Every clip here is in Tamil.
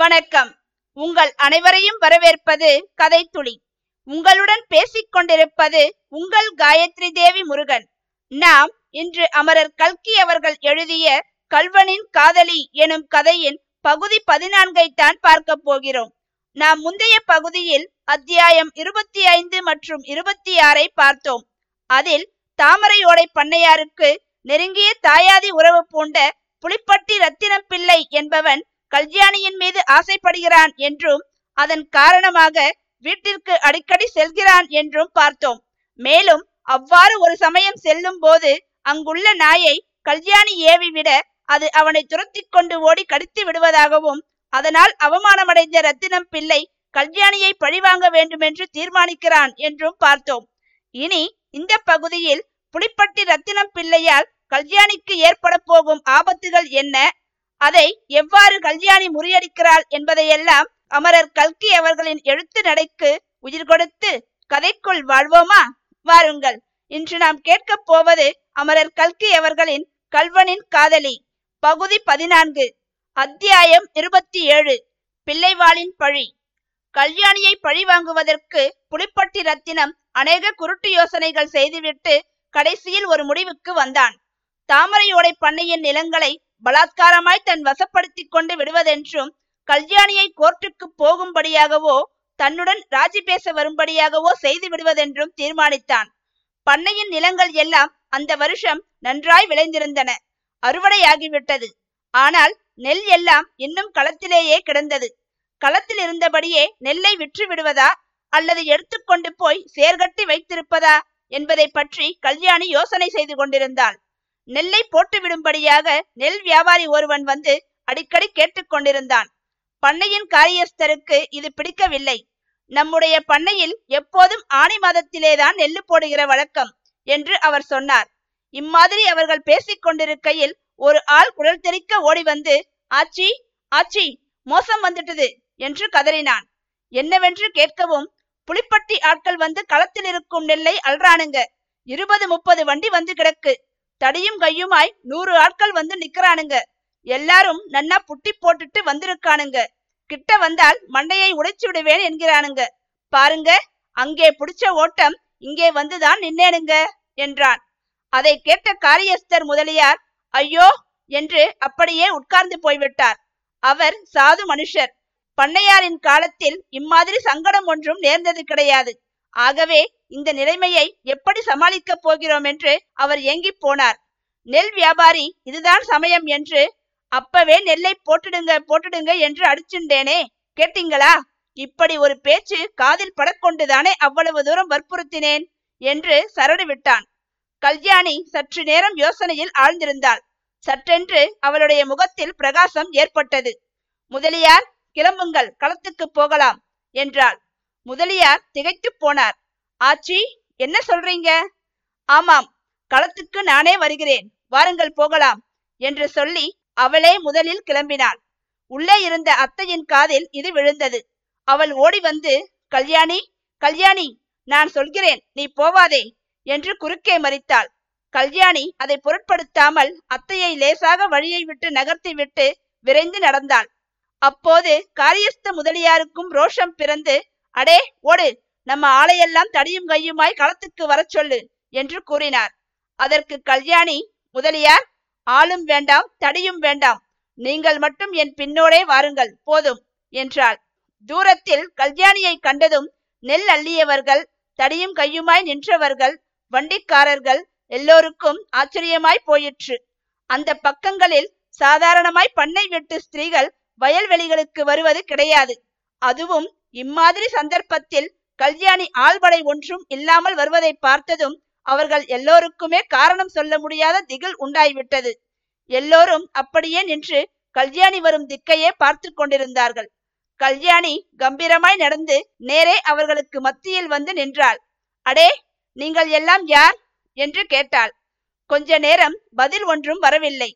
வணக்கம். உங்கள் அனைவரையும் வரவேற்பது கதை துளி. உங்களுடன் பேசிக் கொண்டிருப்பது உங்கள் காயத்ரி தேவி முருகன். நாம் இன்று அமரர் கல்கி அவர்கள் எழுதிய கல்வனின் காதலி எனும் கதையின் பகுதி பதினான்கை தான் பார்க்க போகிறோம். நாம் முந்தைய பகுதியில் அத்தியாயம் இருபத்தி ஐந்து மற்றும் இருபத்தி ஆறை பார்த்தோம். அதில் தாமரையோடை பண்ணையாருக்கு நெருங்கிய தாயாதி உறவு பூண்ட புலிப்பட்டி ரத்தினம் பிள்ளை என்பவன் கல்யாணியின் மீது ஆசைப்படுகிறான் என்றும் அதன் காரணமாக வீட்டிற்கு அடிக்கடி செல்கிறான் என்றும் பார்த்தோம். மேலும் அவ்வாறு ஒரு சமயம் செல்லும் போது அங்குள்ள நாயை கல்யாணி ஏவி விட அது அவனை துரத்தி கொண்டு ஓடி கடித்து விடுவதாகவும் அதனால் அவமானமடைந்த ரத்தினம் பிள்ளை கல்யாணியை பழிவாங்க வேண்டுமென்று தீர்மானிக்கிறான் என்றும் பார்த்தோம். இனி இந்த பகுதியில் புலிப்பட்டி ரத்தினம் பிள்ளையால் கல்யாணிக்கு ஏற்பட போகும் ஆபத்துகள் என்ன? அதை எவ்வாறு கல்யாணி முறியடிக்கிறாள் என்பதையெல்லாம் அமரர் கல்கி அவர்களின் எழுத்து நடைக்கு உயிர் கொடுத்து கதைக்குள் வாழ்வோமா? வாருங்கள். இன்று நாம் கேட்கப் போவது அமரர் கல்கி அவர்களின் கல்வனின் காதலி. பகுதி பதினான்கு. அத்தியாயம் இருபத்தி ஏழு. பிள்ளைவாளின் பழி. கல்யாணியை பழி வாங்குவதற்கு புலிப்பட்டி ரத்தினம் அநேக குருட்டு யோசனைகள் செய்துவிட்டு கடைசியில் ஒரு முடிவுக்கு வந்தான். தாமரையோடை பண்ணையின் நிலங்களை பலாத்காரமாய் தன் வசப்படுத்தி கொண்டு விடுவதென்றும் கல்யாணியை கோர்ட்டுக்கு போகும்படியாகவோ தன்னுடன் ராஜி பேச வரும்படியாகவோ செய்து விடுவதென்றும் தீர்மானித்தான். பண்ணையின் நிலங்கள் எல்லாம் அந்த வருஷம் நன்றாய் விளைந்திருந்தன. அறுவடையாகிவிட்டது. ஆனால் நெல் எல்லாம் இன்னும் களத்திலேயே கிடந்தது. களத்தில் இருந்தபடியே நெல்லை விற்று விடுவதா அல்லது எடுத்துக்கொண்டு போய் சேர்கட்டி வைத்திருப்பதா என்பதை பற்றி கல்யாணி யோசனை செய்து கொண்டிருந்தாள். நெல்லை போட்டு விடும்படியாக நெல் வியாபாரி ஒருவன் வந்து அடிக்கடி கேட்டுக்கொண்டிருந்தான். பண்ணையின் காரியஸ்தருக்கு இது பிடிக்கவில்லை. நம்முடைய பண்ணையில் எப்போதும் ஆணி மாதத்திலேதான் நெல்லு போடுகிற வழக்கம் என்று அவர் சொன்னார். இம்மாதிரி அவர்கள் பேசிக் கொண்டிருக்கையில் ஒரு ஆள் குடல் தெறிக்க ஓடி வந்து ஆச்சி ஆச்சி மோசம் வந்துட்டது என்று கதறினான். என்னவென்று கேட்கவும் புலிப்பட்டி ஆட்கள் வந்து களத்தில் இருக்கும் நெல்லை அல்றானுங்க இருபது முப்பது வண்டி வந்து கிடக்கு. தடியும் கையுமாய் நூறு ஆட்கள் வந்து நிக்கிறானுங்க. எல்லாரும் நன்னா புட்டி போட்டுட்டு வந்திருக்கானுங்க. கிட்ட வந்தால் மண்டையை உடைச்சு விடுவேன் என்கிறானுங்க. பாருங்க அங்கே புடிச்ச ஓட்டம் இங்கே வந்துதான் நின்னேனுங்க என்றான். அதை கேட்ட காரியஸ்தர் முதலியார் ஐயோ! என்று அப்படியே உட்கார்ந்து போய்விட்டார். அவர் சாது மனுஷர். பண்ணையாரின் காலத்தில் இம்மாதிரி சங்கடம் ஒன்றும் நேர்ந்தது கிடையாது. ஆகவே இந்த நிலைமையை எப்படி சமாளிக்கப் போகிறோம் என்று அவர் ஏங்கி போனார். நெல் வியாபாரி இதுதான் சமயம் என்று அப்பவே நெல்லை போட்டுடுங்க போட்டுடுங்க என்று அடிச்சுண்டேனே கேட்டீங்களா? இப்படி ஒரு பேச்சு காதில் படக்கொண்டுதானே அவ்வளவு தூரம் வற்புறுத்தினேன் என்று சரடு விட்டான். கல்யாணி சற்று நேரம் யோசனையில் ஆழ்ந்திருந்தாள். சற்றென்று அவளுடைய முகத்தில் பிரகாசம் ஏற்பட்டது. முதலியார் கிளம்புங்கள் களத்துக்கு போகலாம் என்றாள். முதலியார் திகைத்து போனார். ஆச்சி என்ன சொல்றீங்க? ஆமாம் களத்துக்கு நானே வருகிறேன் வாருங்கள் போகலாம் என்று சொல்லி அவளே முதலில் கிளம்பினாள். உள்ளே இருந்த அத்தையின் காதில் இது விழுந்தது. அவள் ஓடி வந்து கல்யாணி கல்யாணி நான் சொல்கிறேன் நீ போவாதே என்று குறுக்கே மறித்தாள். கல்யாணி அதை பொருட்படுத்தாமல் அத்தையை லேசாக வழியை விட்டு நகர்த்தி விட்டு விரைந்து நடந்தாள். அப்போது காரியஸ்த முதலியாருக்கும் ரோஷம் பிறந்து அடே ஓடு நம்ம ஆளையெல்லாம் தடியும் கையுமாய் களத்துக்கு வரச் சொல்லு என்று கூறினார். அதற்கு கல்யாணி முதலியார் ஆளும் வேண்டாம் தடியும் வேண்டாம். நீங்கள் மட்டும் என் பின்னோடே வாருங்கள் போதும் என்றாள். தூரத்தில் கல்யாணியை கண்டதும் நெல் அள்ளியவர்கள் தடியும் கையுமாய் நின்றவர்கள் வண்டிக்காரர்கள் எல்லோருக்கும் ஆச்சரியமாய் போயிற்று. அந்த பக்கங்களில் சாதாரணமாய் பண்ணை விட்டு ஸ்திரீகள் வயல்வெளிகளுக்கு வருவது கிடையாது. அதுவும் இம்மாதிரி சந்தர்ப்பத்தில் கல்யாணி ஆள்படை ஒன்றும் இல்லாமல் வருவதை பார்த்ததும் அவர்கள் எல்லோருக்குமே காரணம் சொல்ல முடியாத திகில் உண்டாய்விட்டது. எல்லோரும் அப்படியே நின்று கல்யாணி வரும் திக்கையே பார்த்து கொண்டிருந்தார்கள். கல்யாணி கம்பீரமாய் நடந்து நேரே அவர்களுக்கு மத்தியில் வந்து நின்றாள். அடே நீங்கள் எல்லாம் யார்? என்று கேட்டாள். கொஞ்ச நேரம் பதில் ஒன்றும் வரவில்லை.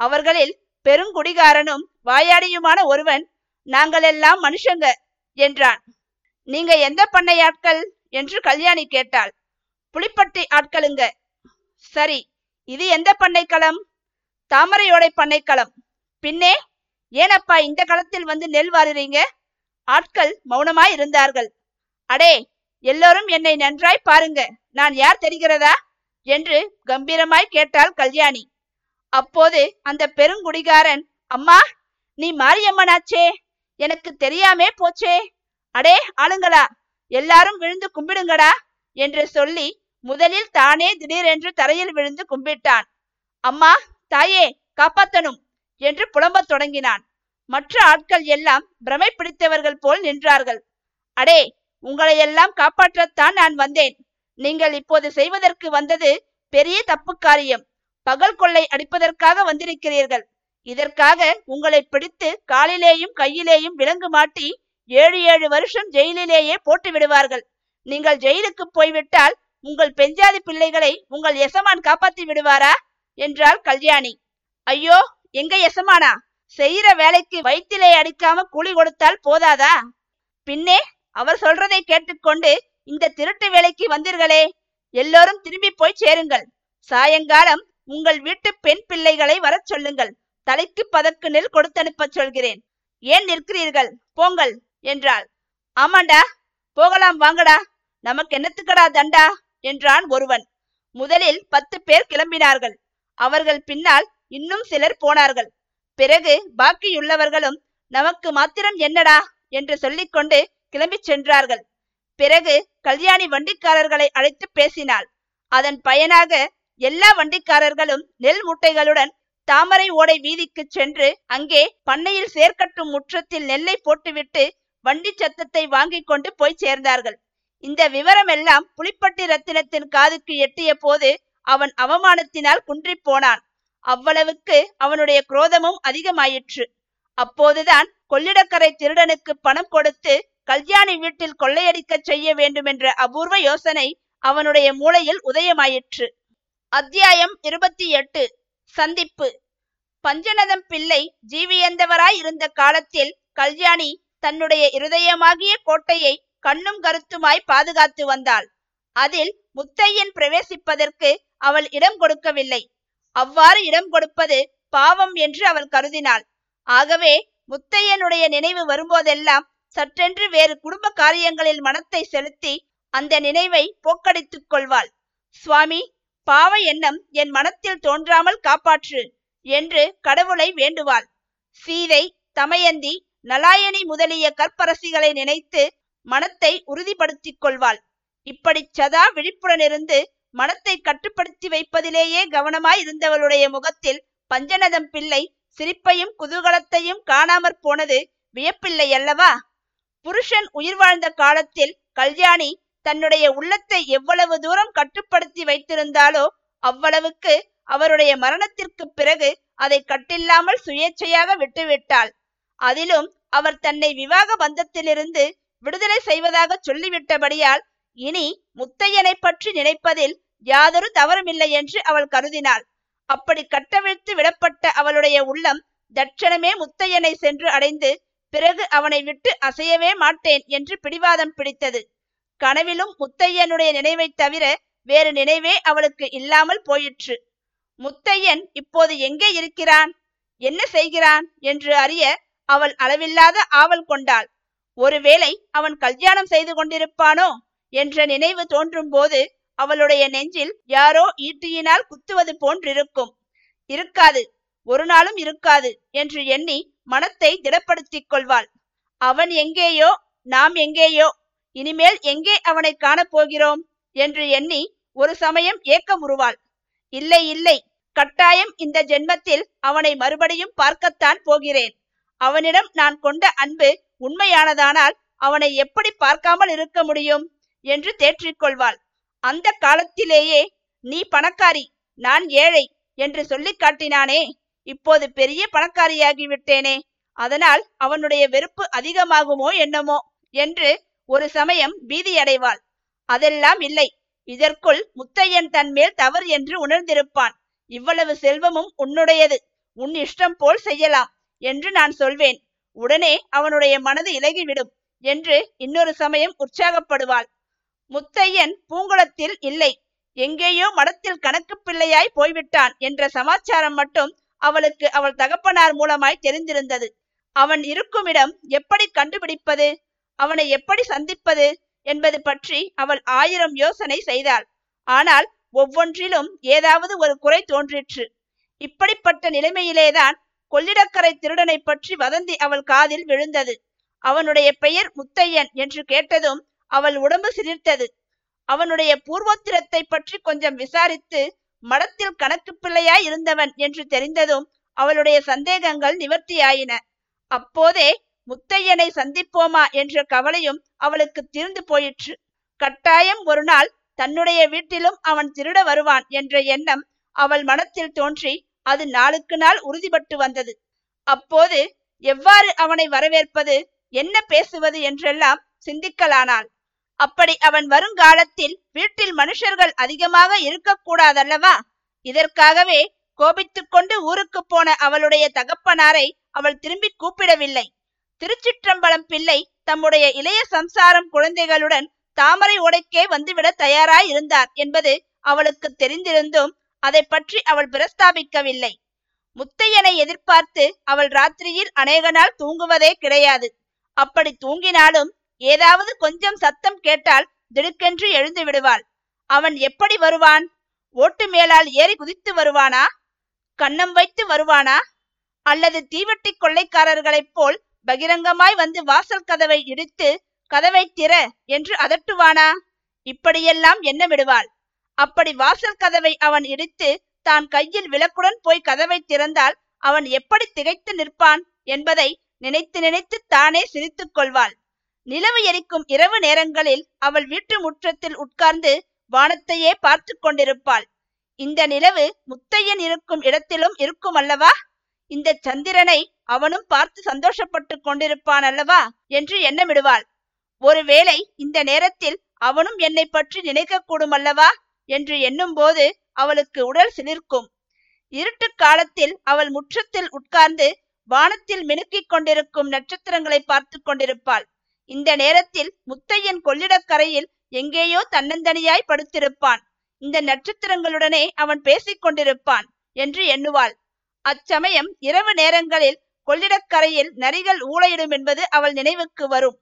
அவர்களில் பெருங்குடிகாரனும் வாயாடியுமான ஒருவன் நாங்கள் எல்லாம் மனுஷங்க என்றான். நீங்க எந்த பண்ணை ஆட்கள் என்று கல்யாணி கேட்டாள். புளிப்பட்டி ஆட்களுங்க. சரி இது எந்த பண்ணைக்களம் தாமரையோடை பண்ணைக்களம் பின்னே ஏனப்பா இந்த களத்தில் வந்து நெல் வாருறீங்க? ஆட்கள் மௌனமாய் இருந்தார்கள். அடே எல்லோரும் என்னை நன்றாய் பாருங்க. நான் யார் தெரிகிறதா? என்று கம்பீரமாய் கேட்டாள் கல்யாணி. அப்போது அந்த பெருங்குடிகாரன் அம்மா நீ மாரியம்மனாச்சே! எனக்கு தெரியாமே போச்சே! அடே ஆளுங்களா எல்லாரும் விழுந்து கும்பிடுங்கடா என்று சொல்லி முதலில் தானே திடீரென்று தரையில் விழுந்து கும்பிட்டான். அம்மா தாயே காப்பாத்தனும் என்று புலம்பத் தொடங்கினான். மற்ற ஆட்கள் எல்லாம் பிரமை பிடித்தவர்கள் போல் நின்றார்கள். அடே உங்களை எல்லாம் காப்பாற்றத்தான் நான் வந்தேன். நீங்கள் இப்போது செய்வதற்கு வந்தது பெரிய தப்பு காரியம். பகல் கொள்ளை அடிப்பதற்காக வந்திருக்கிறீர்கள். இதற்காக உங்களை பிடித்து காலிலேயும் கையிலேயும் விலங்கு மாட்டி ஏழு ஏழு வருஷம் ஜெயிலிலேயே போட்டு விடுவார்கள். நீங்கள் ஜெயிலுக்கு போய்விட்டால் உங்கள் பெஞ்சாதி பிள்ளைகளை உங்கள் எசமான் காப்பாத்தி விடுவாரா? என்றாள் கல்யாணி. ஐயோ எங்க எசமானா? செய்யற வேலைக்கு வயிற்றிலே அடிக்காம கூலி கொடுத்தால் போதாதா? பின்னே அவர் சொல்றதை கேட்டுக்கொண்டு இந்த திருட்டு வேலைக்கு வந்தீர்களே. எல்லோரும் திரும்பி போய் சேருங்கள். சாயங்காலம் உங்கள் வீட்டு பெண் பிள்ளைகளை வரச் சொல்லுங்கள். தலைக்கு பதக்கு நெல் கொடுத்தனுப்ப சொல்கிறேன். ஏன் நிற்கிறீர்கள்? போங்கள். என்றாள். ஆமாண்டா போகலாம் வாங்கடா. நமக்கு என்னத்துக்கடா தண்டா? என்றான் ஒருவன். முதலில் பத்து பேர் கிளம்பினார்கள். அவர்கள் பின்னால் இன்னும் சிலர் போனார்கள். பிறகு பாக்கியுள்ளவர்களும் நமக்கு மாத்திரம் என்னடா? என்று சொல்லிக்கொண்டு கிளம்பிச் சென்றார்கள். பிறகு கல்யாணி வண்டிக்காரர்களை அழைத்து பேசினாள். அதன் பயனாக எல்லா வண்டிக்காரர்களும் நெல் மூட்டைகளுடன் தாமரை ஓடை வீதிக்கு சென்று அங்கே பண்ணையில் சேர்க்கட்டும் முற்றத்தில் நெல்லை போட்டுவிட்டு வண்டி சத்தத்தை வாங்கிக் கொண்டு போய் சேர்ந்தார்கள். இந்த விவரம் எல்லாம் புலிப்பட்டி ரத்தினத்தின் காதுக்கு எட்டிய போது அவன் அவமானத்தினால் குன்றி போனான். அவ்வளவுக்கு அவனுடைய குரோதமும் அதிகமாயிற்று. அப்போதுதான் கொள்ளிடக்கரை திருடனுக்கு பணம் கொடுத்து கல்யாணி வீட்டில் கொள்ளையடிக்க செய்ய வேண்டும் என்ற அபூர்வ யோசனை அவனுடைய மூளையில் உதயமாயிற்று. அத்தியாயம் இருபத்தி எட்டு. சந்திப்பு. பஞ்சநதம் பிள்ளை ஜீவியந்தவராய் இருந்த காலத்தில் கல்யாணி தன்னுடைய இருதயமாகிய கோட்டையை கண்ணும் கருத்துமாய் பாதுகாத்து வந்தாள். அதில் முத்தையன் பிரவேசிப்பதற்கு அவள் இடம் கொடுக்கவில்லை. அவ்வாறு இடம் கொடுப்பது பாவம் என்று அவள் கருதினாள். ஆகவே முத்தையனுடைய நினைவு வரும்போதெல்லாம் சற்றென்று வேறு குடும்ப காரியங்களில் மனத்தை செலுத்தி அந்த நினைவை போக்கடித்துக் கொள்வாள். சுவாமி பாவ எண்ணம் என் மனத்தில் தோன்றாமல் காப்பாற்று என்று கடவுளை வேண்டுவாள். சீதை தமயந்தி நலாயனி முதலிய கற்பரசிகளை நினைத்து மனத்தை உறுதிப்படுத்திக் கொள்வாள் இப்படி சதா விழிப்புடனிருந்து மனத்தை கட்டுப்படுத்தி வைப்பதிலேயே கவனமாய் இருந்தவளுடைய முகத்தில் பஞ்சநதம் பிள்ளை சிரிப்பையும் குதூகலத்தையும் காணாமற் போனது வியப்பில்லை அல்லவா? புருஷன் உயிர் வாழ்ந்த காலத்தில் கல்யாணி தன்னுடைய உள்ளத்தை எவ்வளவு தூரம் கட்டுப்படுத்தி வைத்திருந்தாலோ அவ்வளவுக்கு அவருடைய மரணத்திற்கு பிறகு அதை கட்டில்லாமல் சுயேச்சையாக விட்டுவிட்டாள். அதிலும் அவர் தன்னை விவாக பந்தத்திலிருந்து விடுதலை செய்வதாக சொல்லிவிட்டபடியால் இனி முத்தையனை பற்றி நினைப்பதில் யாதொரு தவறுமில்லை என்று அவள் கருதினாள். அப்படி கட்டவிழ்த்து விடப்பட்ட அவளுடைய உள்ளம் தட்சணமே முத்தையனை சென்று அடைந்து பிறகு அவனை விட்டு அசையவே மாட்டேன் என்று பிடிவாதம் பிடித்தது. கனவிலும் முத்தையனுடைய நினைவை தவிர வேறு நினைவே அவளுக்கு இல்லாமல் போயிற்று. முத்தையன் இப்போது எங்கே இருக்கிறான்? என்ன செய்கிறான்? என்று அறிய அவள் அளவில்லாத ஆவல் கொண்டாள். ஒருவேளை அவன் கல்யாணம் செய்து கொண்டிருப்பானோ என்ற நினைவு தோன்றும் போது அவளுடைய நெஞ்சில் யாரோ ஈட்டியினால் குத்துவது போன்றிருக்கும். இருக்காது ஒரு நாளும் இருக்காது என்று எண்ணி மனத்தை திடப்படுத்திக் கொள்வாள். அவன் எங்கேயோ நாம் எங்கேயோ இனிமேல் எங்கே அவனை காணப்போகிறோம் என்று எண்ணி ஒரு சமயம் ஏக்கம் உருவாள். இல்லை இல்லை கட்டாயம் இந்த ஜென்மத்தில் அவனை மறுபடியும் பார்க்கத்தான் போகிறேன். அவனிடம் நான் கொண்ட அன்பு உண்மையானதானால் அவனை எப்படி பார்க்காமல் இருக்க முடியும்? என்று தேற்றிக்கொள்வாள். அந்த காலத்திலேயே நீ பணக்காரி நான் ஏழை என்று சொல்லி காட்டினானே. இப்போது பெரிய பணக்காரியாகி விட்டேனே அதனால் அவனுடைய வெறுப்பு அதிகமாகுமோ என்னமோ என்று ஒரு சமயம் பீதியடைவாள். அதெல்லாம் இல்லை. இதற்குள் முத்தையன் தன்மேல் தவறு என்று உணர்ந்திருப்பான். இவ்வளவு செல்வமும் உன்னுடையது. உன் இஷ்டம் போல் செய்யலாம். என்று நான் சொல்வேன். உடனே அவனுடைய மனது இலகிவிடும் என்று இன்னொரு சமயம் உற்சாகப்படுவாள். முத்தையன் பூங்குளத்தில் இல்லை. எங்கேயோ மடத்தில் கணக்கு பிள்ளையாய் போய்விட்டான் என்ற சமாச்சாரம் மட்டும் அவளுக்கு அவள் தகப்பனார் மூலமாய் தெரிந்திருந்தது. அவன் இருக்குமிடம் எப்படி கண்டுபிடிப்பது? அவனை எப்படி சந்திப்பது? என்பது பற்றி அவள் ஆயிரம் யோசனை செய்தாள். ஆனால் ஒவ்வொன்றிலும் ஏதாவது ஒரு குறை தோன்றிற்று. இப்படிப்பட்ட நிலைமையிலேதான் கொள்ளிடக்கரை திருடனை பற்றி வதந்தி அவள் காதில் விழுந்தது. அவனுடைய பெயர் முத்தையன் என்று கேட்டதும் அவள் உடம்பு சிரித்தது அவனுடைய பூர்வோத்திரத்தை பற்றி கொஞ்சம் விசாரித்து மடத்தில் கணக்கு பிள்ளையாய் இருந்தவன் என்று தெரிந்ததும் அவளுடைய சந்தேகங்கள் நிவர்த்தியாயின. அப்போதே முத்தையனை சந்திப்போமா என்ற கவலையும் அவளுக்கு தீர்ந்து போயிற்று. கட்டாயம் ஒரு நாள் தன்னுடைய வீட்டிலும் அவன் திருட வருவான் என்ற எண்ணம் அவள் மனத்தில் தோன்றி அது நாளுக்கு நாள் உறுதிப்பட்டு வந்தது. அப்போது எவ்வாறு அவனை வரவேற்பது என்ன பேசுவது என்றெல்லாம் சிந்திக்கலானாள். அப்படி அவன் வருங்காலத்தில் வீட்டில் மனுஷர்கள் அதிகமாக இருக்கக்கூடாதல்லவா? இதற்காகவே கோபித்துக் கொண்டு ஊருக்கு போன அவளுடைய தகப்பனாரை அவள் திரும்பி கூப்பிடவில்லை. திருச்சிற்றம்பலம் பிள்ளை தம்முடைய இளைய சம்சாரம் குழந்தைகளுடன் தாமரை உடைக்கே வந்துவிட தயாராய் இருந்தார் என்பது அவளுக்கு தெரிந்திருந்தும் அதை பற்றி அவள் பிரஸ்தாபிக்கவில்லை. முத்தையனை எதிர்பார்த்து அவள் ராத்திரியில் அநேக நாள் தூங்குவதே கிடையாது. அப்படி தூங்கினாலும் ஏதாவது கொஞ்சம் சத்தம் கேட்டால் திடுக்கென்று எழுந்து விடுவாள். அவன் எப்படி வருவான்? ஓட்டு மேலால் ஏறி குதித்து வருவானா? கண்ணம் வைத்து வருவானா? அல்லது தீவட்டி கொள்ளைக்காரர்களைப் போல் பகிரங்கமாய் வந்து வாசல் கதவை இடித்து கதவை திற என்று அதட்டுவானா? இப்படியெல்லாம் எண்ணமிடுவாள் அப்படி வாசல் கதவை அவன் இடித்து தான் கையில் விளக்குடன் போய் கதவை திறந்தால் அவன் எப்படி திகைத்து நிற்பான் என்பதை நினைத்து நினைத்து தானே சிரித்துக் கொள்வாள். நிலவு எரிக்கும் இரவு நேரங்களில் அவள் வீட்டு முற்றத்தில் உட்கார்ந்து வானத்தையே பார்த்து கொண்டிருப்பாள். இந்த நிலவு முத்தையன் இருக்கும் இடத்திலும் இருக்கும் அல்லவா? இந்த சந்திரனை அவனும் பார்த்து சந்தோஷப்பட்டு கொண்டிருப்பான் அல்லவா? என்று எண்ணமிடுவாள். ஒருவேளை இந்த நேரத்தில் அவனும் என்னை பற்றி நினைக்கக்கூடும் அல்லவா? என்று எண்ணும்போது அவளுக்கு உடல் சிலிர்க்கும். இருட்டு காலத்தில் அவள் முற்றத்தில் உட்கார்ந்து வானத்தில் மினுக்கிக் கொண்டிருக்கும் நட்சத்திரங்களை பார்த்து கொண்டிருப்பாள். இந்த நேரத்தில் முத்தையன் கொள்ளிடக்கரையில் எங்கேயோ தன்னந்தனியாய் படுத்திருப்பான். இந்த நட்சத்திரங்களுடனே அவன் பேசிக் கொண்டிருப்பான் என்று எண்ணுவாள். அச்சமயம் இரவு நேரங்களில் கொள்ளிடக்கரையில் நரிகள் ஊழையிடும் என்பது அவள் நினைவுக்கு வரும்.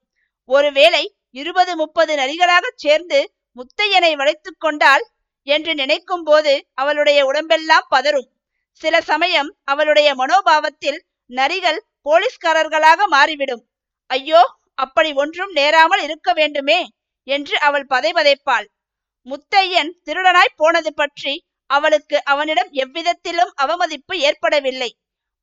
ஒருவேளை இருபது முப்பது நரிகளாகச் சேர்ந்து முத்தையனை வளைத்து கொண்டால் என்று நினைக்கும் போது அவளுடைய உடம்பெல்லாம் பதறும். சில சமயம் அவளுடைய மனோபாவத்தில் நரிகள் போலீஸ்காரர்களாக மாறிவிடும். ஐயோ அப்படி ஒன்றும் நேராமல் இருக்க வேண்டுமே என்று அவள் பதைபதைப்பாள். முத்தையன் திருடனாய் போனது பற்றி அவளுக்கு அவனிடம் எவ்விதத்திலும் அவமதிப்பு ஏற்படவில்லை.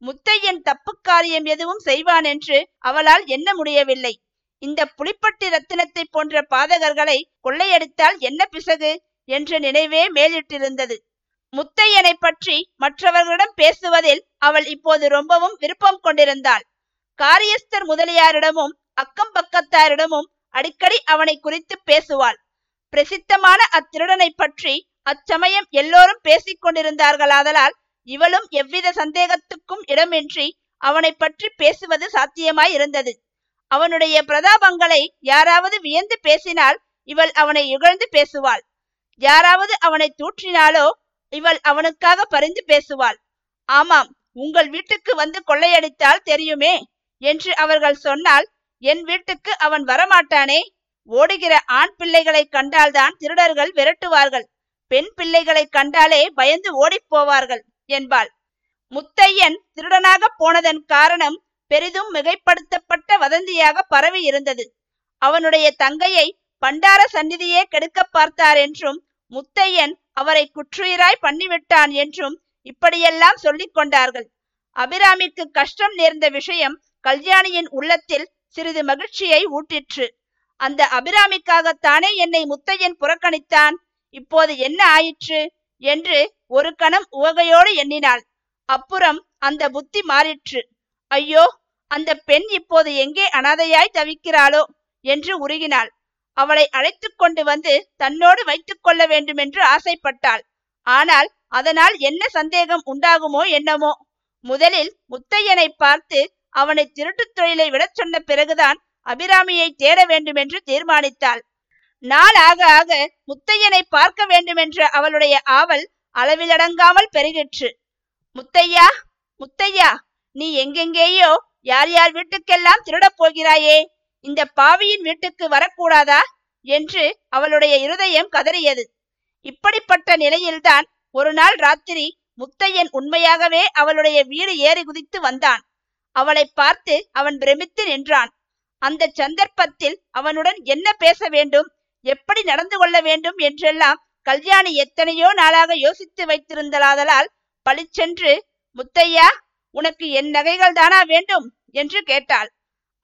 முத்தையன் தப்பு காரியம் எதுவும் செய்வான் என்று அவளால் எண்ண முடியவில்லை. இந்த புலிப்பட்டி ரத்தினத்தை போன்ற பாதகர்களை கொள்ளையடித்தால் என்ன பிசகு? என்ற நினைவே மேலிட்டிருந்தது. முத்தையனை பற்றி மற்றவர்களிடம் பேசுவதில் அவள் இப்போது ரொம்பவும் விருப்பம் கொண்டிருந்தாள். காரியஸ்தர் முதலியாரிடமும் அக்கம் பக்கத்தாரிடமும் அடிக்கடி அவனை குறித்து பேசுவாள். பிரசித்தமான அத்திருடனை பற்றி அச்சமயம் எல்லோரும் பேசிக் கொண்டிருந்தார்களாதலால் இவளும் எவ்வித சந்தேகத்துக்கும் இடமின்றி அவனை பற்றி பேசுவது சாத்தியமாய் இருந்தது. அவனுடைய பிரதாபங்களை யாராவது வியந்து பேசினால் இவள் அவனை இகழ்ந்து பேசுவாள். யாராவது அவனை தூற்றினாலோ இவள் அவனுக்காக பரிந்து பேசுவாள். ஆமாம் உங்கள் வீட்டுக்கு வந்து கொள்ளையடித்தால் தெரியுமே என்று அவர்கள் சொன்னால் என் வீட்டுக்கு அவன் வரமாட்டானே? ஓடுகிற ஆண் பிள்ளைகளை கண்டால்தான் திருடர்கள் விரட்டுவார்கள். பெண் பிள்ளைகளை கண்டாலே பயந்து ஓடிப் போவார்கள் என்பாள். முத்தையன் திருடனாக போனதன் காரணம் பெரிதும் மிகைப்படுத்தப்பட்ட வதந்தியாக பரவி இருந்தது அவனுடைய தங்கையை பண்டார சந்நிதியே கெடுக்க பார்த்தார் என்றும் முத்தையன் அவரை குற்றுயிராய் பண்ணிவிட்டான் என்றும் இப்படியெல்லாம் சொல்லிக் கொண்டார்கள். அபிராமிக்கு கஷ்டம் நேர்ந்த விஷயம் கல்யாணியின் உள்ளத்தில் சிறிது மகிழ்ச்சியை ஊட்டிற்று. அந்த அபிராமிக்காகத்தானே என்னை முத்தையன் புறக்கணித்தான்? இப்போது என்ன ஆயிற்று? என்று ஒரு கணம் உவகையோடு எண்ணினாள். அப்புறம் அந்த புத்தி மாறிற்று. ஐயோ அந்த பெண் இப்போது எங்கே அனாதையாய் தவிக்கிறாளோ? என்று உருகினாள். அவளை அழைத்து கொண்டு வந்து தன்னோடு வைத்துக் கொள்ள வேண்டும் என்று ஆசைப்பட்டாள். ஆனால் அதனால் என்ன சந்தேகம் உண்டாகுமோ என்னமோ. முதலில் முத்தையனை பார்த்து அவனை திருட்டுத் தொழிலை விடச் சொன்ன பிறகுதான் அபிராமியை தேட வேண்டும் என்று தீர்மானித்தாள். நாள் ஆக ஆக முத்தையனை பார்க்க வேண்டுமென்ற அவளுடைய ஆவல் அளவிலடங்காமல் பெருகிற்று. முத்தையா முத்தையா நீ எங்கெங்கேயோ யார் யார் வீட்டுக்கெல்லாம் திருடப் போகிறாயே? இந்த பாவியின் வீட்டுக்கு வரக்கூடாதா? என்று அவளுடைய இருதயம் கதறியது. இப்படிப்பட்ட நிலையில்தான் ஒரு நாள் ராத்திரி முத்தையன் உண்மையாகவே அவளுடைய வீடு ஏறி குதித்து வந்தான். அவளை பார்த்து அவன் பிரமித்து நின்றான். அந்த சந்தர்ப்பத்தில் அவனுடன் என்ன பேச வேண்டும்? எப்படி நடந்து கொள்ள வேண்டும் என்றெல்லாம் கல்யாணி எத்தனையோ நாளாக யோசித்து வைத்திருந்தலாதலால் பளிச்சென்று முத்தையா உனக்கு என் நகைகள் தானா வேண்டும்? என்று கேட்டாள்.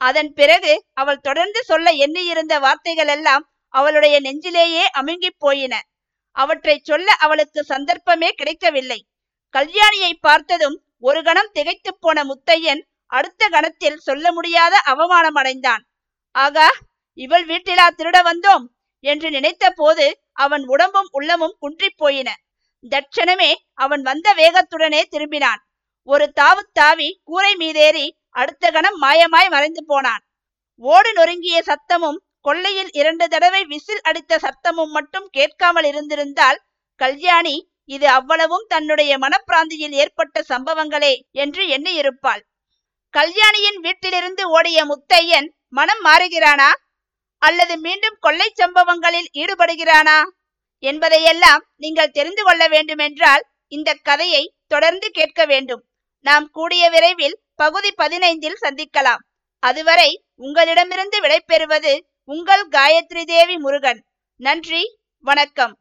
அதன் பிறகு அவள் தொடர்ந்து சொல்ல எண்ணியிருந்த வார்த்தைகள் எல்லாம் அவளுடைய நெஞ்சிலேயே அமுங்கிப் போயின. அவற்றை சொல்ல அவளுக்கு சந்தர்ப்பமே கிடைக்கவில்லை. கல்யாணியை பார்த்ததும் ஒரு கணம் திகைத்து போன முத்தையன் அடுத்த கணத்தில் சொல்ல முடியாத அவமானம் அடைந்தான். ஆகா இவள் வீட்டிலா திருட வந்தோம்? என்று நினைத்த போது அவன் உடம்பும் உள்ளமும் குன்றிப் போயின. தட்சணமே அவன் வந்த வேகத்துடனே திரும்பினான். ஒரு தாவு தாவி கூரை மீதேறி அடுத்த கணம் மாயமாய் மறைந்து போனான். ஓடு நொறுங்கிய சத்தமும் கொள்ளையில் இரண்டு தடவை விசில் அடித்த சத்தமும் மட்டும் கேட்காமல் இருந்திருந்தால் கல்யாணி இது அவ்வளவும் தன்னுடைய மனப்பிராந்தியில் ஏற்பட்ட சம்பவங்களே என்று எண்ணியிருப்பாள். கல்யாணியின் வீட்டிலிருந்து ஓடிய முத்தையன் மனம் மாறுகிறானா? அல்லது மீண்டும் கொள்ளை சம்பவங்களில் ஈடுபடுகிறானா? என்பதையெல்லாம் நீங்கள் தெரிந்து கொள்ள வேண்டுமென்றால் இந்த கதையை தொடர்ந்து கேட்க வேண்டும். நாம் கூடிய விரைவில் பகுதி பதினைந்தில் சந்திக்கலாம். அதுவரை உங்களிடமிருந்து விடைபெறுவது உங்கள் காயத்ரி தேவி முருகன். நன்றி வணக்கம்.